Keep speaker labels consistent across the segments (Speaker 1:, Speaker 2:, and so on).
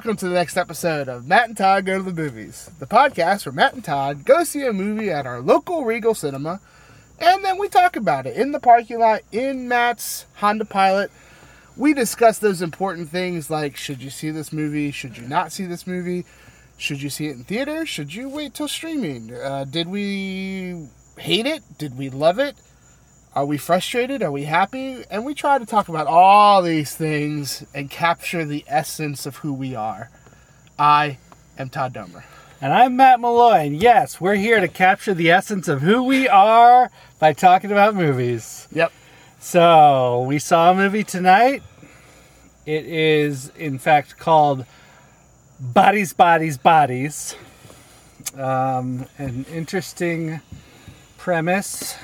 Speaker 1: welcome to the next episode of Matt and Todd Go to the Movies, the podcast where Matt and Todd go see a movie at our local Regal cinema, and then we talk about it in the parking lot in Matt's Honda Pilot. We discuss those important things like should you see this movie, should you not see this movie, should you see it in theater, should you wait till streaming, uh, did we hate it, did we love it, are we frustrated? Are we happy? And we try to talk about all these things and capture the essence of who we are. I am Todd Domer.
Speaker 2: And I'm Matt Malloy, and yes, we're here to capture the essence of who we are by talking about movies.
Speaker 1: Yep.
Speaker 2: So, we saw a movie tonight. It is, in fact, called Bodies, Bodies, Bodies. Um, an interesting premise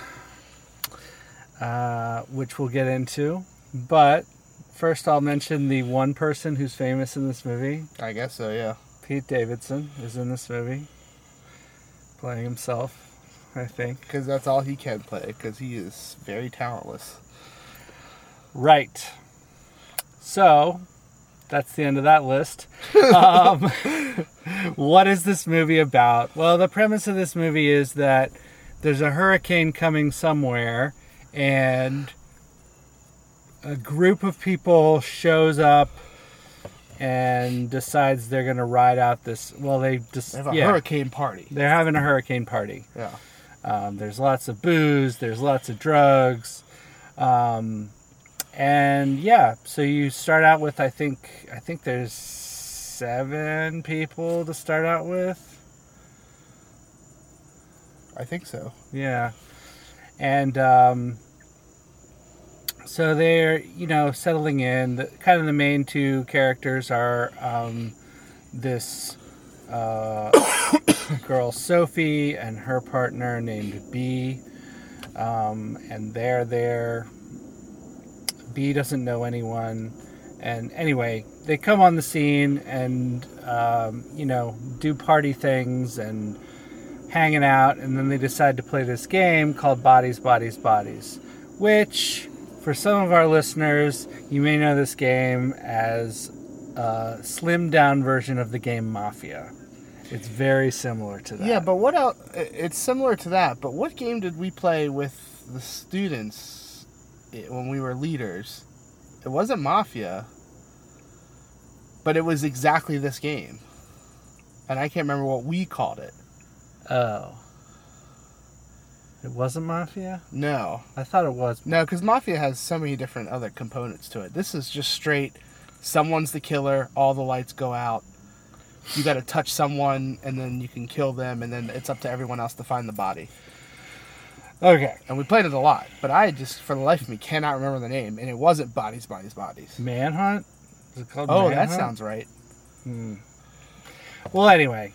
Speaker 2: uh, which we'll get into. But first, I'll mention the one person who's famous in this movie.
Speaker 1: I guess so, yeah.
Speaker 2: Pete Davidson is in this movie, playing himself, I think.
Speaker 1: Because that's all he can play, because he is very talentless.
Speaker 2: Right. So, that's the end of that list. um, what is this movie about? Well, the premise of this movie is that there's a hurricane coming somewhere and a group of people shows up and decides they're going to ride out this. Well, they just
Speaker 1: They have a
Speaker 2: yeah,
Speaker 1: hurricane party.
Speaker 2: they're having a hurricane party.
Speaker 1: Yeah.
Speaker 2: Um, there's lots of booze. There's lots of drugs. Um, and yeah, so you start out with I think I think there's seven people to start out with.
Speaker 1: I think so.
Speaker 2: Yeah, and um, so they're you know settling in. The, kind of the main two characters are um, this uh, girl Sophie and her partner named B, um, and they're there. B doesn't know anyone, and anyway, they come on the scene and um, you know do party things and hanging out, and then they decide to play this game called Bodies, Bodies, Bodies, which, for some of our listeners, you may know this game as a slimmed down version of the game Mafia. It's very similar to that.
Speaker 1: Yeah, but what else? It's similar to that, but what game did we play with the students when we were leaders? It wasn't Mafia, but it was exactly this game. And I can't remember what we called it.
Speaker 2: Oh. It wasn't Mafia?
Speaker 1: No.
Speaker 2: I thought it was.
Speaker 1: No, because Mafia has so many different other components to it. This is just straight someone's the killer, all the lights go out. You got to touch someone, and then you can kill them, and then it's up to everyone else to find the body.
Speaker 2: Okay.
Speaker 1: And we played it a lot, but I just, for the life of me, cannot remember the name, and it wasn't Bodies, Bodies, Bodies.
Speaker 2: Manhunt? Is it called
Speaker 1: Oh, that sounds right. Hmm.
Speaker 2: Well, anyway,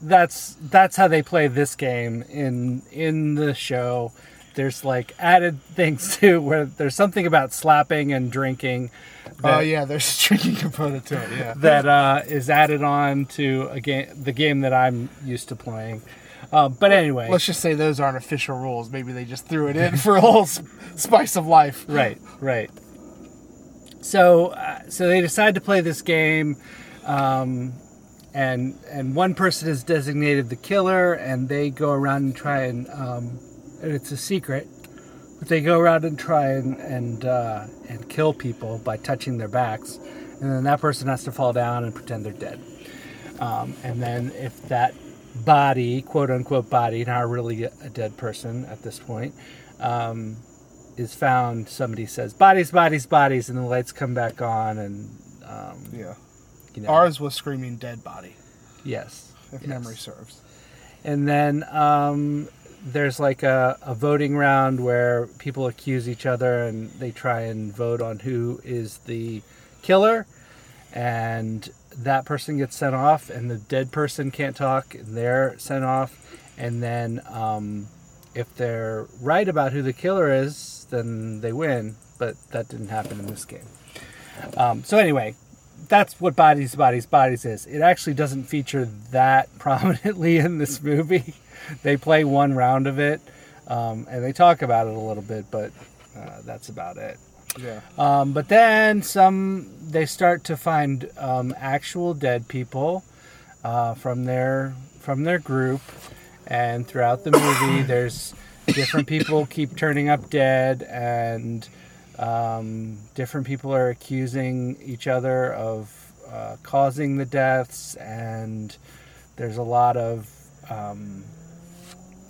Speaker 2: that's that's how they play this game in in the show. There's like added things too, where there's something about slapping and drinking.
Speaker 1: Oh
Speaker 2: that-
Speaker 1: yeah, there's a drinking component to it. Yeah.
Speaker 2: that uh, is added on to a game, the game that I'm used to playing. Uh, but anyway,
Speaker 1: Let's just say those aren't official rules. Maybe they just threw it in for a whole spice of life.
Speaker 2: right, right. So, uh, so they decide to play this game, um, and and one person is designated the killer, and they go around and try and, um, and it's a secret, but they go around and try and and uh, and kill people by touching their backs, and then that person has to fall down and pretend they're dead. Um, and then if that body, quote unquote body, not really a dead person at this point, um, is found, somebody says bodies, bodies, bodies, and the lights come back on, and um,
Speaker 1: Yeah.
Speaker 2: You know,
Speaker 1: Ours was screaming dead body,
Speaker 2: yes,
Speaker 1: if
Speaker 2: yes.
Speaker 1: memory serves.
Speaker 2: And then um, there's like a, a voting round where people accuse each other and they try and vote on who is the killer. And that person gets sent off, and the dead person can't talk, and they're sent off. And then um, if they're right about who the killer is, then they win. But that didn't happen in this game. Um, so, anyway, that's what Bodies, Bodies, Bodies is. It actually doesn't feature that prominently in this movie. They play one round of it, um, and they talk about it a little bit, but uh, that's about it.
Speaker 1: Yeah.
Speaker 2: Um, but then some they start to find um, actual dead people uh, from their from their group, and throughout the movie, there's different people keep turning up dead, and um, different people are accusing each other of uh, causing the deaths, and there's a lot of um,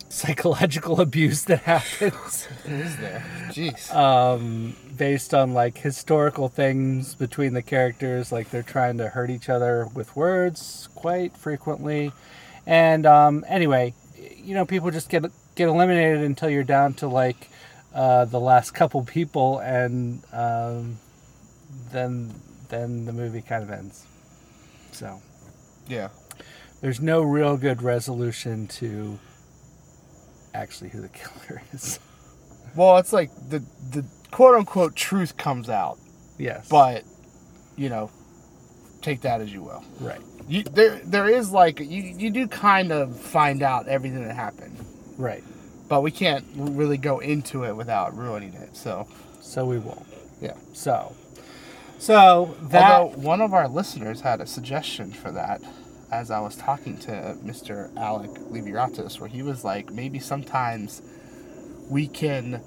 Speaker 2: psychological abuse that happens
Speaker 1: Is there? Jeez.
Speaker 2: um, based on like historical things between the characters. Like they're trying to hurt each other with words quite frequently. And um, anyway, you know, people just get get eliminated until you're down to like uh, the last couple people, and um, then then the movie kind of ends. So
Speaker 1: yeah.
Speaker 2: there's no real good resolution to actually who the killer is.
Speaker 1: Well, it's like the the quote unquote truth comes out,
Speaker 2: yes,
Speaker 1: but you know, take that as you will.
Speaker 2: right,
Speaker 1: You, there there is like you you do kind of find out everything that happened,
Speaker 2: right.
Speaker 1: But we can't really go into it without ruining it. So
Speaker 2: So we won't.
Speaker 1: yeah.
Speaker 2: So, so that
Speaker 1: Although one of our listeners had a suggestion for that, as I was talking to Mr. Alec Liviatos, where he was like, maybe sometimes we can,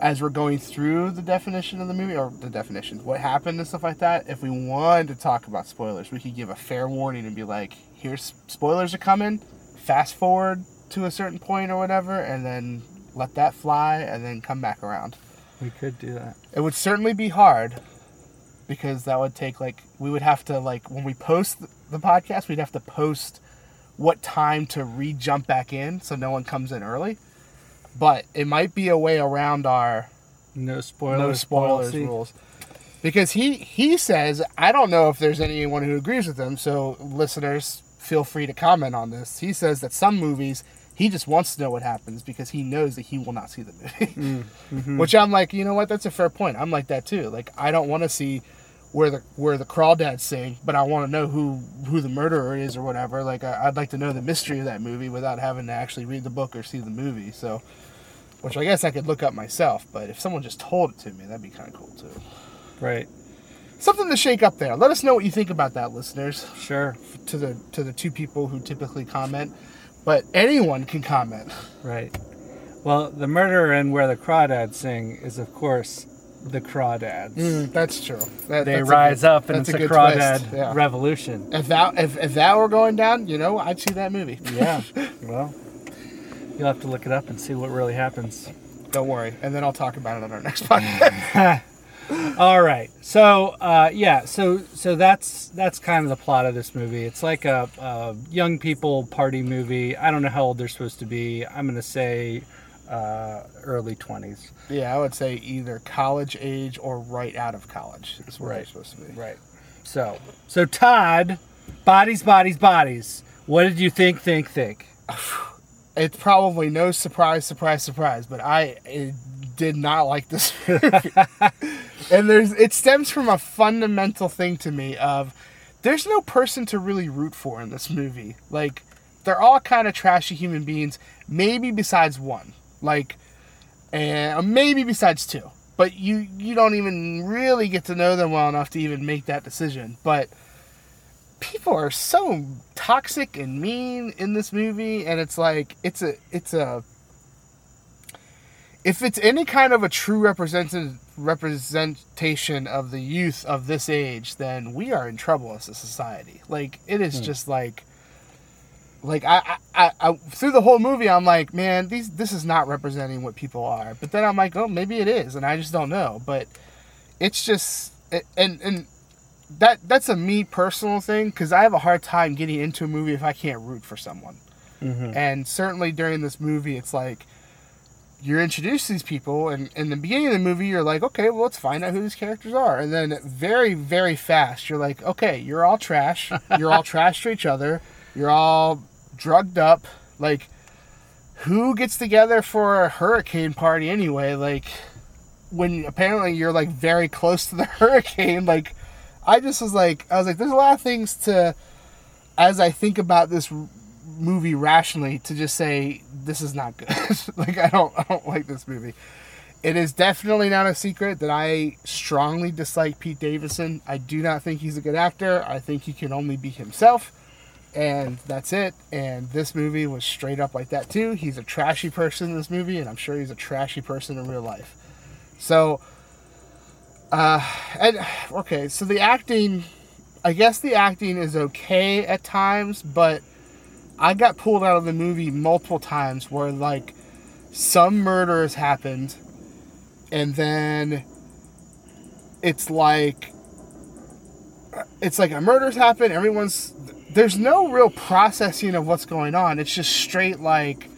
Speaker 1: as we're going through the definition of the movie or the definition, what happened and stuff like that, if we wanted to talk about spoilers, we could give a fair warning and be like, here's spoilers are coming, fast forward to a certain point or whatever, and then let that fly and then come back around.
Speaker 2: we could do that.
Speaker 1: It would certainly be hard because that would take like we would have to like when we post the podcast, we'd have to post what time to re jump back in so no one comes in early. But it might be a way around our
Speaker 2: No spoilers.
Speaker 1: no spoilers
Speaker 2: policy.
Speaker 1: rules. Because he he says I don't know if there's anyone who agrees with him, so listeners feel free to comment on this. He says that some movies he just wants to know what happens because he knows that he will not see the movie.
Speaker 2: Mm-hmm.
Speaker 1: Which I'm like, you know what? That's a fair point. I'm like that too. Like I don't want to see where the where the crawdads sing, but I want to know who who the murderer is or whatever. Like I, I'd like to know the mystery of that movie without having to actually read the book or see the movie. So, which I guess I could look up myself. But if someone just told it to me, that'd be kind of cool too.
Speaker 2: Right.
Speaker 1: Something to shake up there. Let us know what you think about that, listeners.
Speaker 2: Sure.
Speaker 1: To the to the two people who typically comment, but anyone can comment.
Speaker 2: Right. Well, the murderer and where the crawdads sing is, of course, the crawdads.
Speaker 1: Mm, that's true. That,
Speaker 2: They
Speaker 1: that's
Speaker 2: rise
Speaker 1: good-
Speaker 2: up and it's a,
Speaker 1: good
Speaker 2: crawdad.
Speaker 1: Yeah.
Speaker 2: revolution.
Speaker 1: If that if, if that were going down, you know, I'd see that movie.
Speaker 2: Yeah. well, you'll have to look it up and see what really happens.
Speaker 1: Don't worry, and then I'll talk about it on our next podcast.
Speaker 2: All right. So uh, yeah. So so that's that's kind of the plot of this movie. It's like a, a young people party movie. I don't know how old they're supposed to be. I'm gonna say uh, early twenties.
Speaker 1: yeah, I would say either college age or right out of college is where
Speaker 2: Right.
Speaker 1: they're supposed to be.
Speaker 2: Right. So so Todd, bodies, bodies, bodies. What did you think? Think, think.
Speaker 1: It's probably no surprise, surprise, surprise, but I did not like this movie. and there's it stems from a fundamental thing to me of there's no person to really root for in this movie. Like they're all kind of trashy human beings, maybe besides one. Like and uh, maybe besides two. But you you don't even really get to know them well enough to even make that decision. But people are so toxic and mean in this movie and it's like it's a it's a if it's any kind of a true represented representation of the youth of this age then we are in trouble as a society like it is just like like I, I, I, I through the whole movie i'm like man these this is not representing what people are but then i'm like oh maybe it is and i just don't know but it's just it, and and that that's a me personal thing because I have a hard time getting into a movie if I can't root for someone.
Speaker 2: Mm-hmm.
Speaker 1: And certainly during this movie, it's like you're introduced to these people, and in the beginning of the movie, you're like, okay, well, let's find out who these characters are. And then very, very fast, you're like, okay, you're all trash. You're all trash to each other. You're all drugged up. Like, who gets together for a hurricane party anyway? Like, when apparently you're like very close to the hurricane, like, I just was like, I was like, there's a lot of things to, as I think about this movie rationally, to just say this is not good. like I don't, I don't like this movie. it is definitely not a secret that I strongly dislike Pete Davidson. I do not think he's a good actor. I think he can only be himself, and that's it. And this movie was straight up like that too. He's a trashy person in this movie, and I'm sure he's a trashy person in real life. So, uh, and okay, so the acting, I guess the acting is okay at times, but I got pulled out of the movie multiple times where like some murder has happened and then it's like it's like a murder's happened everyone's there's no real processing of what's going on. It's just straight like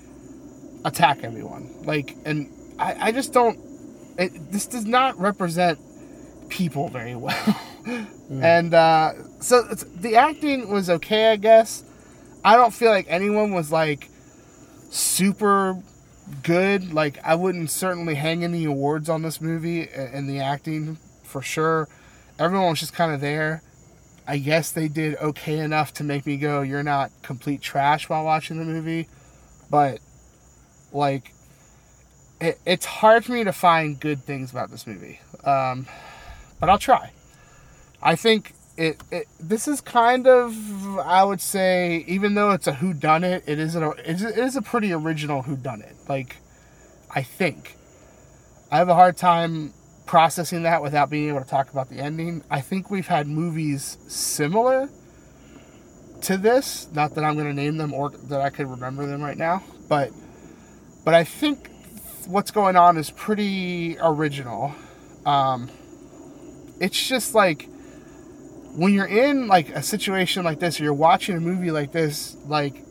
Speaker 1: attack everyone. Like and i, I just don't it, this does not represent people very well. Mm. and uh, so the acting was okay i guess i don't feel like anyone was like super good. Like I wouldn't certainly hang any awards on this movie and the acting for sure. Everyone was just kind of there. I guess they did okay enough to make me go, "You're not complete trash" while watching the movie, but like it, it's hard for me to find good things about this movie. Um, but I'll try. I think it, it this is kind of I would say even though it's a who done it, it is a it is a pretty original who done it. Like I think I have a hard time processing that without being able to talk about the ending. I think we've had movies similar to this, not that I'm going to name them or that I could remember them right now, but but I think what's going on is pretty original. Um, it's just like when you're in like a situation like this or you're watching a movie like this like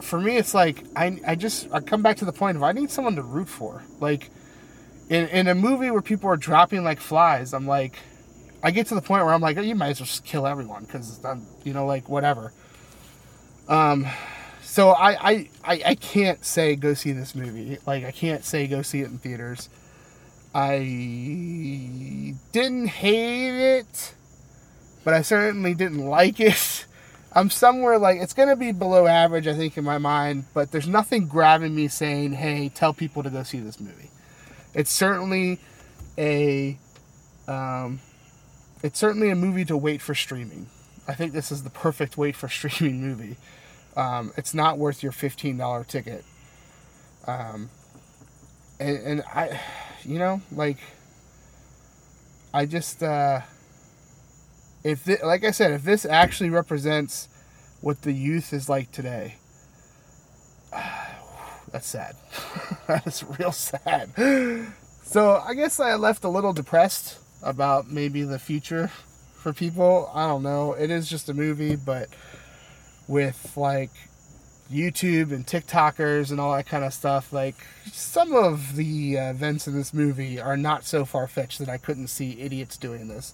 Speaker 1: for me it's like i, I just i come back to the point of i need someone to root for. Like in, in a movie where people are dropping like flies i'm like i get to the point where i'm like oh, you might as well just kill everyone because i'm you know like whatever. Um so I, I i i can't say go see this movie. Like i can't say go see it in theaters. I didn't hate it but I certainly didn't like it. I'm somewhere like it's going to be below average, I think, in my mind, but there's nothing grabbing me saying, hey, tell people to go see this movie. It's certainly a. Um, it's certainly a movie to wait for streaming. I think this is the perfect wait for streaming movie. Um, it's not worth your $15 ticket. Um, and, and I, you know, like, I just, uh, if this, like I said, if this actually represents what the youth is like today, that's sad. that is real sad. So I guess I left a little depressed about maybe the future for people. I don't know. It is just a movie, but with like YouTube and TikTokers and all that kind of stuff, like some of the uh, events in this movie are not so far fetched that I couldn't see idiots doing this.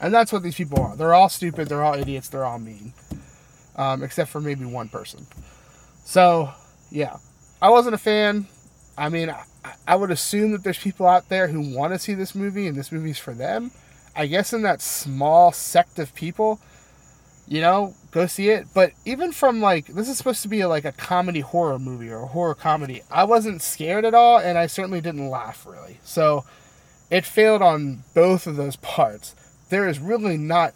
Speaker 1: And that's what these people are. They're all stupid. They're all idiots. They're all mean. Um, except for maybe one person. So, yeah. I wasn't a fan. I mean, I, I would assume that there's people out there who want to see this movie and this movie's for them. I guess in that small sect of people, you know, go see it. But even from like, this is supposed to be like a comedy horror movie or a horror comedy. I wasn't scared at all and I certainly didn't laugh really. So it failed on both of those parts there is really not.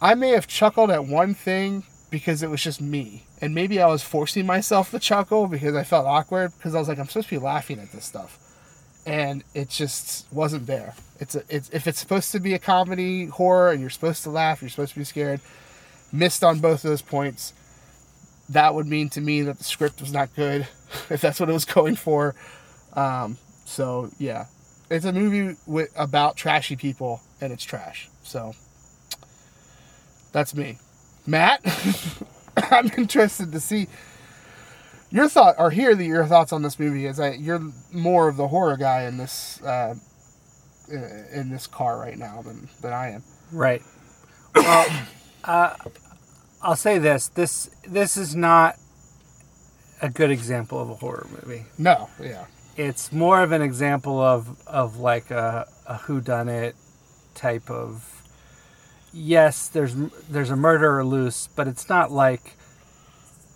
Speaker 1: I may have chuckled at one thing because it was just me. And maybe I was forcing myself to chuckle because I felt awkward because I was like, I'm supposed to be laughing at this stuff. And it just wasn't there. It's, a, it's if it's supposed to be a comedy horror and you're supposed to laugh, you're supposed to be scared. Missed on both of those points. That would mean to me that the script was not good, if that's what it was going for. Um, so yeah, it's a movie with about trashy people, and it's trash. So that's me. Matt, I'm interested to see your thought or hear the, your thoughts on this movie. As I, you're more of the horror guy in this uh, in this car right now than than I am.
Speaker 2: Right. Well, uh, I'll say this: this this is not a good example of a horror movie.
Speaker 1: No. Yeah.
Speaker 2: It's more of an example of of like a, a whodunit type of yes, there's there's a murderer loose, but it's not like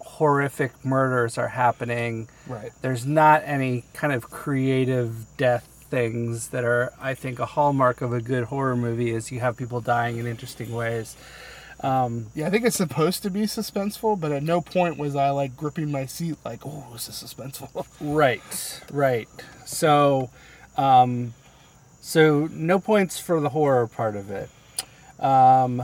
Speaker 2: horrific murders are happening.
Speaker 1: Right.
Speaker 2: There's not any kind of creative death things that are, I think, a hallmark of a good horror movie is you have people dying in interesting ways. Um,
Speaker 1: Yeah, I think it's supposed to be suspenseful, but at no point was I like gripping my seat like, oh, is this suspenseful?
Speaker 2: Right, right. So, um, so no points for the horror part of it. Um,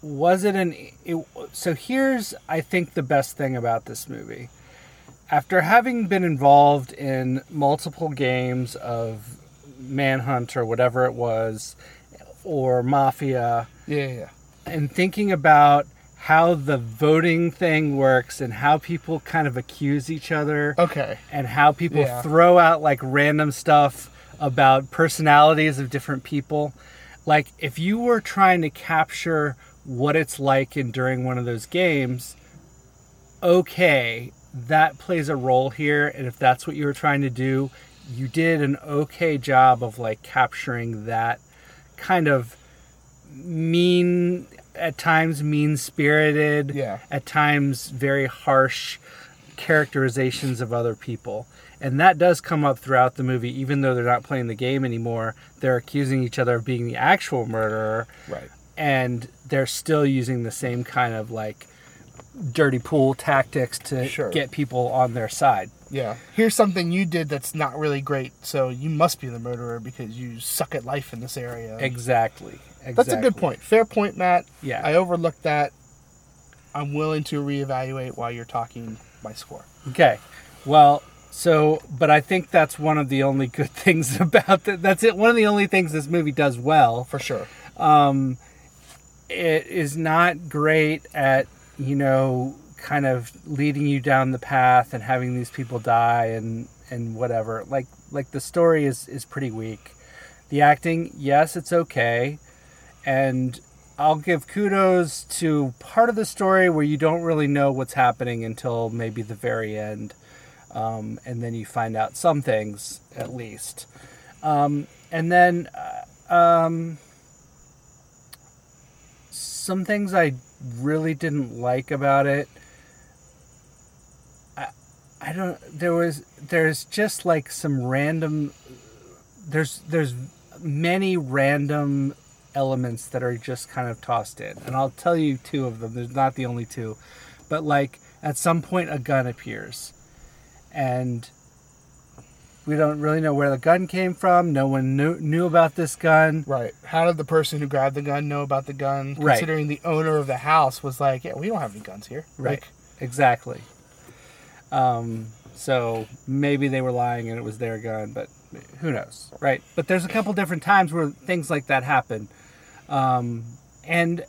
Speaker 2: was it an? It, so here's, I think, the best thing about this movie. After having been involved in multiple games of Manhunt or whatever it was, or Mafia,
Speaker 1: yeah, yeah,
Speaker 2: and thinking about how the voting thing works and how people kind of accuse each other
Speaker 1: Okay.
Speaker 2: and how people
Speaker 1: Yeah.
Speaker 2: throw out like random stuff about personalities of different people. Like if you were trying to capture what it's like in during one of those games, okay, that plays a role here and if that's what you were trying to do, you did an okay job of like capturing that kind of mean at times mean spirited
Speaker 1: Yeah.
Speaker 2: at times very harsh characterizations of other people. And that does come up throughout the movie, even though they're not playing the game anymore. They're accusing each other of being the actual murderer,
Speaker 1: Right.
Speaker 2: and they're still using the same kind of like dirty pool tactics to
Speaker 1: Sure.
Speaker 2: get people on their side.
Speaker 1: Yeah. Here's something you did that's not really great, so you must be the murderer because you suck at life in this area.
Speaker 2: Exactly. exactly.
Speaker 1: That's a good point. Fair point, Matt.
Speaker 2: Yeah.
Speaker 1: I overlooked that. I'm willing to reevaluate while you're talking my score.
Speaker 2: Okay. Well, so, but I think that's one of the only good things about that. That's it. One of the only things this movie does well.
Speaker 1: For sure.
Speaker 2: Um, it is not great at, you know, kind of leading you down the path and having these people die and, and whatever. Like, like the story is, is pretty weak. The acting, yes, it's okay. And I'll give kudos to part of the story where you don't really know what's happening until maybe the very end. Um, and then you find out some things at least. Um, and then uh, um, some things I really didn't like about it. I, I don't. There was. There's just like some random. There's there's many random elements that are just kind of tossed in, and I'll tell you two of them. There's not the only two, but like at some point a gun appears, and we don't really know where the gun came from. No one knew knew about this gun.
Speaker 1: Right. How did the person who grabbed the gun know about the gun?
Speaker 2: Right.
Speaker 1: Considering the owner of the house was like, yeah, we don't have any guns here.
Speaker 2: Right.
Speaker 1: Like,
Speaker 2: Exactly. Um, so maybe they were lying and it was their gun, but who knows, right? But there's a couple different times where things like that happen, um, and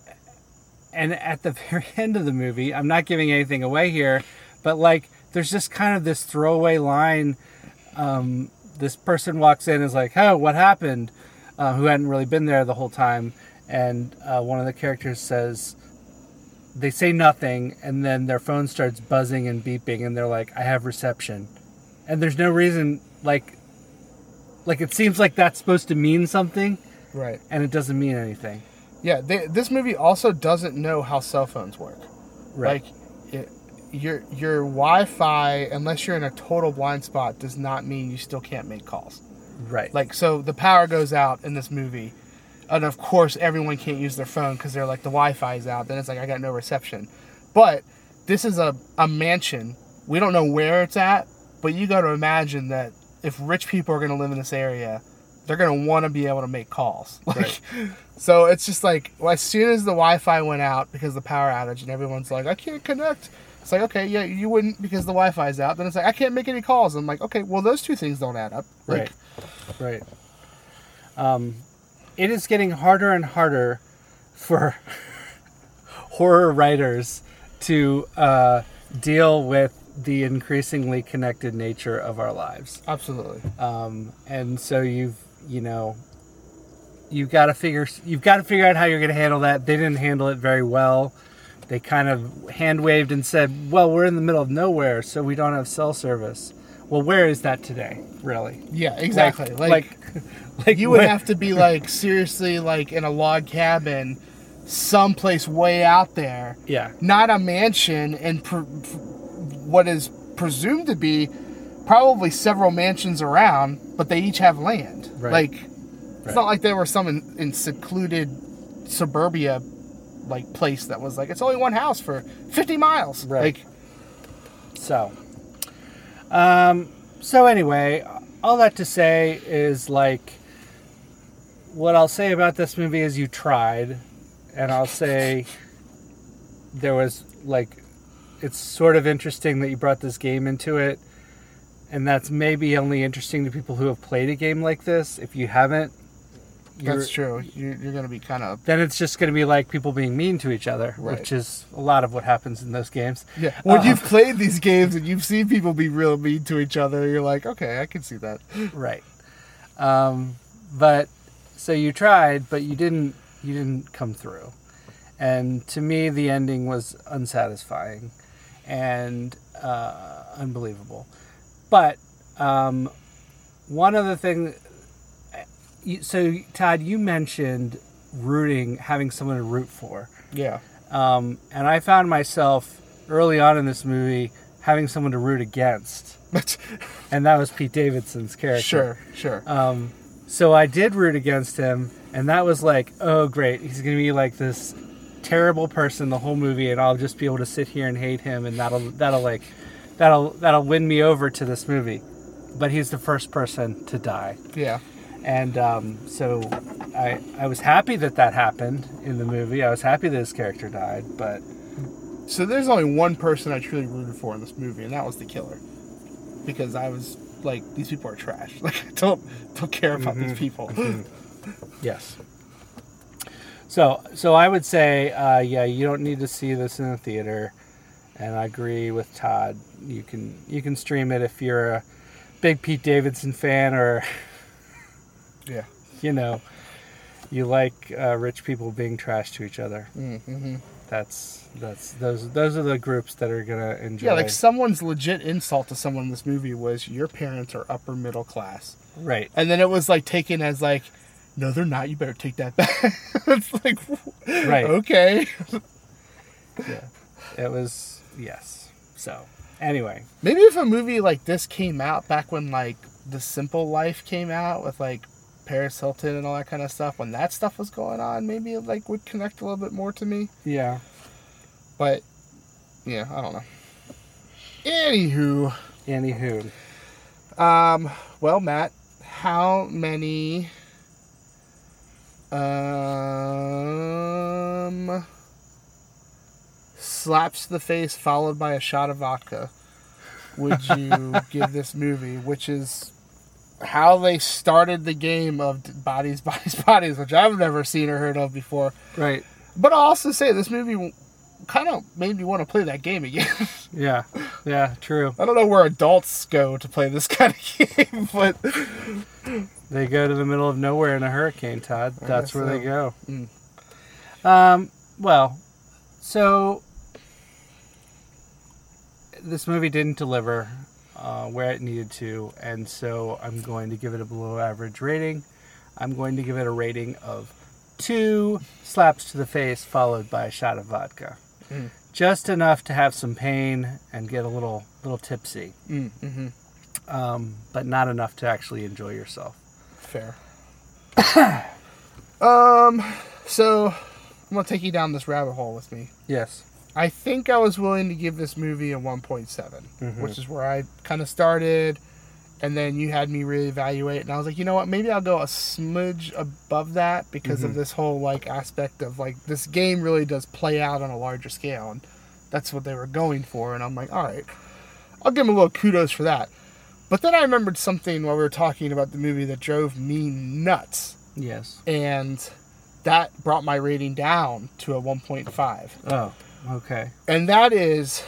Speaker 2: and at the very end of the movie, I'm not giving anything away here, but like there's just kind of this throwaway line. Um, this person walks in and is like, "Oh, what happened?" Uh, who hadn't really been there the whole time, and uh, one of the characters says, they say nothing and then their phone starts buzzing and beeping and they're like i have reception and there's no reason like like it seems like that's supposed to mean something
Speaker 1: right.
Speaker 2: and it doesn't mean anything
Speaker 1: Yeah. They, this movie also doesn't know how cell phones work. Like, it, your your Wi-Fi, unless you're in a total blind spot, does not mean you still can't make calls.
Speaker 2: right
Speaker 1: Like, so the power goes out in this movie, and of course everyone can't use their phone because they're like the Wi-Fi is out. Then it's like I got no reception. But this is a a mansion. We don't know where it's at, but you got to imagine that if rich people are going to live in this area, they're going to want to be able to make calls. Like,
Speaker 2: Right.
Speaker 1: so it's just like well, as soon as the Wi-Fi went out because of the power outage, and everyone's like, I can't connect. It's like okay, yeah, you wouldn't because the Wi-Fi is out. Then it's like I can't make any calls. I'm like, okay, well those two things don't add up. Like,
Speaker 2: right right um it is getting harder and harder for horror writers to uh, deal with the increasingly connected nature of our lives
Speaker 1: Absolutely.
Speaker 2: um, and so you've you know you've got to figure you've got to figure out how you're going to handle that they didn't handle it very well they kind of hand waved and said well we're in the middle of nowhere so we don't have cell service well where is that today really
Speaker 1: Yeah, exactly. Like,
Speaker 2: like like
Speaker 1: you would
Speaker 2: where-
Speaker 1: have to be like seriously like in a log cabin, someplace way out there,
Speaker 2: yeah
Speaker 1: not a mansion, and what is presumed to be probably several mansions around, but they each have land.
Speaker 2: Right.
Speaker 1: Like it's
Speaker 2: Right.
Speaker 1: not like they were some in, in secluded suburbia like place that was like it's only one house for 50 miles.
Speaker 2: Right.
Speaker 1: Like
Speaker 2: So, um, so anyway, all that to say is like, what I'll say about this movie is you tried, and I'll say there was like, it's sort of interesting that you brought this game into it, and that's maybe only interesting to people who have played a game like this. If you haven't, you're,
Speaker 1: that's true. You're, you're going to be kind of
Speaker 2: then it's just going to be like people being mean to each other,
Speaker 1: Right.
Speaker 2: which is a lot of what happens in those games.
Speaker 1: yeah. When
Speaker 2: Uh,
Speaker 1: you've played these games and you've seen people be real mean to each other, you're like, okay, I can see that.
Speaker 2: right um, but so you tried but you didn't you didn't come through and to me the ending was unsatisfying and uh, unbelievable but um, one other thing so todd you mentioned rooting having someone to root for
Speaker 1: Yeah.
Speaker 2: um, and i found myself early on in this movie having someone to root against and that was pete davidson's character
Speaker 1: sure, sure.
Speaker 2: um, so I did root against him, and that was like, oh great, he's gonna be like this terrible person the whole movie, and I'll just be able to sit here and hate him, and that'll that'll like that'll that'll win me over to this movie. But he's the first person to die,
Speaker 1: yeah.
Speaker 2: And um, so I I was happy that that happened in the movie. I was happy that his character died, but
Speaker 1: So there's only one person I truly rooted for in this movie, and that was the killer. Because I was like, these people are trash. Like, I don't don't care about these people.
Speaker 2: Yes. So, so I would say, uh, yeah, you don't need to see this in the theater, and I agree with Todd. You can you can stream it if you're a big Pete Davidson fan, or
Speaker 1: yeah.
Speaker 2: you know, you like uh, rich people being trash to each other.
Speaker 1: Mm-hmm.
Speaker 2: That's that's those those are the groups that are gonna enjoy.
Speaker 1: Yeah, like someone's legit insult to someone in this movie was your parents are upper middle class,
Speaker 2: right.
Speaker 1: and then it was like taken as like, no, they're not. You better take that back. it's like,
Speaker 2: Right.
Speaker 1: okay.
Speaker 2: Yeah. It was yes. So anyway,
Speaker 1: Maybe if a movie like this came out back when like The Simple Life came out with like Paris Hilton and all that kind of stuff, when that stuff was going on, maybe it like would connect a little bit more to me.
Speaker 2: yeah.
Speaker 1: But yeah, I don't know. Anywho,
Speaker 2: Anywho,
Speaker 1: um, well, Matt, how many um slaps to the face followed by a shot of vodka would you give this movie? Which is how they started the game of bodies, bodies, bodies, which I've never seen or heard of before.
Speaker 2: right.
Speaker 1: But I'll also say this movie kind of made me want to play that game again.
Speaker 2: Yeah. Yeah. True.
Speaker 1: I don't know where adults go to play this kind of game, but
Speaker 2: They go to the middle of nowhere in a hurricane, Todd. That's where they go.
Speaker 1: Mm.
Speaker 2: Um, well, so this movie didn't deliver uh, where it needed to, and so I'm going to give it a below average rating. I'm going to give it a rating of two slaps to the face followed by a shot of vodka.
Speaker 1: Mm.
Speaker 2: Just enough to have some pain and get a little little tipsy,
Speaker 1: mm, hmm
Speaker 2: um, but not enough to actually enjoy yourself.
Speaker 1: fair. um, so I'm gonna take you down this rabbit hole with me.
Speaker 2: Yes.
Speaker 1: I think I was willing to give this movie a 1.7,
Speaker 2: Mhm.
Speaker 1: which is where I kind of started, and then you had me reevaluate, and I was like, you know what, maybe I'll go a smidge above that because of
Speaker 2: Mhm.
Speaker 1: this whole like aspect of like this game really does play out on a larger scale, and that's what they were going for, and I'm like, all right, I'll give them a little kudos for that. But then I remembered something while we were talking about the movie that drove me nuts,
Speaker 2: Yes.
Speaker 1: and that brought my rating down to a 1.5
Speaker 2: Oh. Okay.
Speaker 1: and that is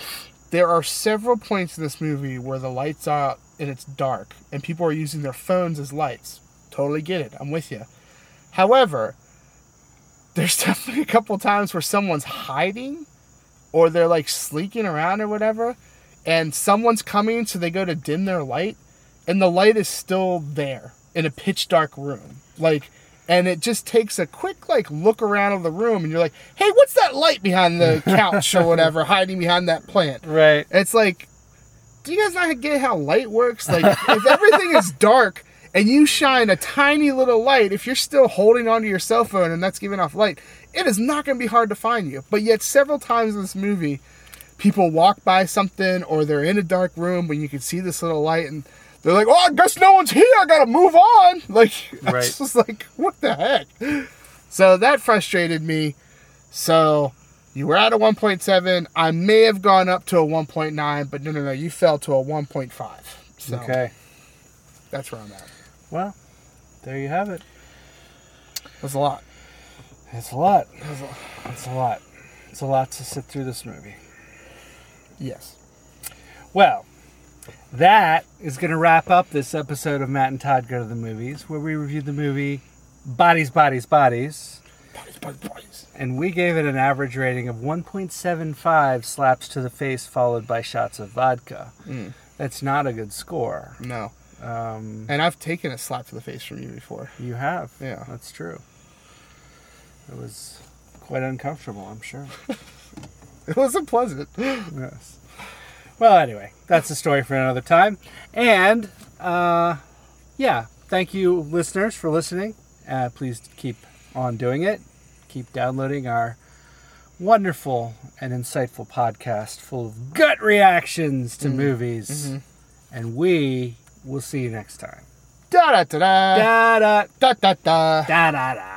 Speaker 1: there are several points in this movie where the lights out and it's dark and people are using their phones as lights. Totally get it. I'm with you however there's definitely a couple times where someone's hiding or they're like sneaking around or whatever and someone's coming so they go to dim their light and the light is still there in a pitch dark room. Like and it just takes a quick like look around of the room and you're like hey what's that light behind the couch or whatever hiding behind that plant
Speaker 2: Right.
Speaker 1: it's like do you guys not get how light works? Like, if everything is dark and you shine a tiny little light, if you're still holding onto your cell phone and that's giving off light, it is not going to be hard to find you. But yet, several times in this movie, people walk by something or they're in a dark room when you can see this little light and they're like, "Oh, I guess no one's here. I gotta move on." Like,
Speaker 2: Right.
Speaker 1: it's just like, what the heck? So that frustrated me. So you were at a 1.7. I may have gone up to a 1.9, but no, no, no. You fell to a 1.5. So
Speaker 2: Okay.
Speaker 1: that's where I'm at.
Speaker 2: Well, there you have it.
Speaker 1: That's a lot.
Speaker 2: It's a lot.
Speaker 1: That's a lot.
Speaker 2: It's a lot. It's a lot to sit through this movie.
Speaker 1: Yes.
Speaker 2: Well, that is going to wrap up this episode of Matt and Todd Go to the Movies, where we reviewed the movie Bodies, Bodies, Bodies,
Speaker 1: Bodies, bodies, bodies.
Speaker 2: and we gave it an average rating of 1.75 slaps to the face followed by shots of vodka.
Speaker 1: Mm.
Speaker 2: That's not a good score.
Speaker 1: No.
Speaker 2: Um,
Speaker 1: And I've taken a slap to the face from you before.
Speaker 2: you have.
Speaker 1: Yeah.
Speaker 2: That's true. It was quite uncomfortable, I'm sure.
Speaker 1: It wasn't pleasant.
Speaker 2: Yes. Well, anyway, that's a story for another time. And, uh, yeah, thank you, listeners, for listening. Uh, please keep on doing it. Keep downloading our wonderful and insightful podcast full of gut reactions to movies.
Speaker 1: Mhm.
Speaker 2: And we will see you next time.
Speaker 1: Da da da
Speaker 2: Da da
Speaker 1: da da da.
Speaker 2: da da da.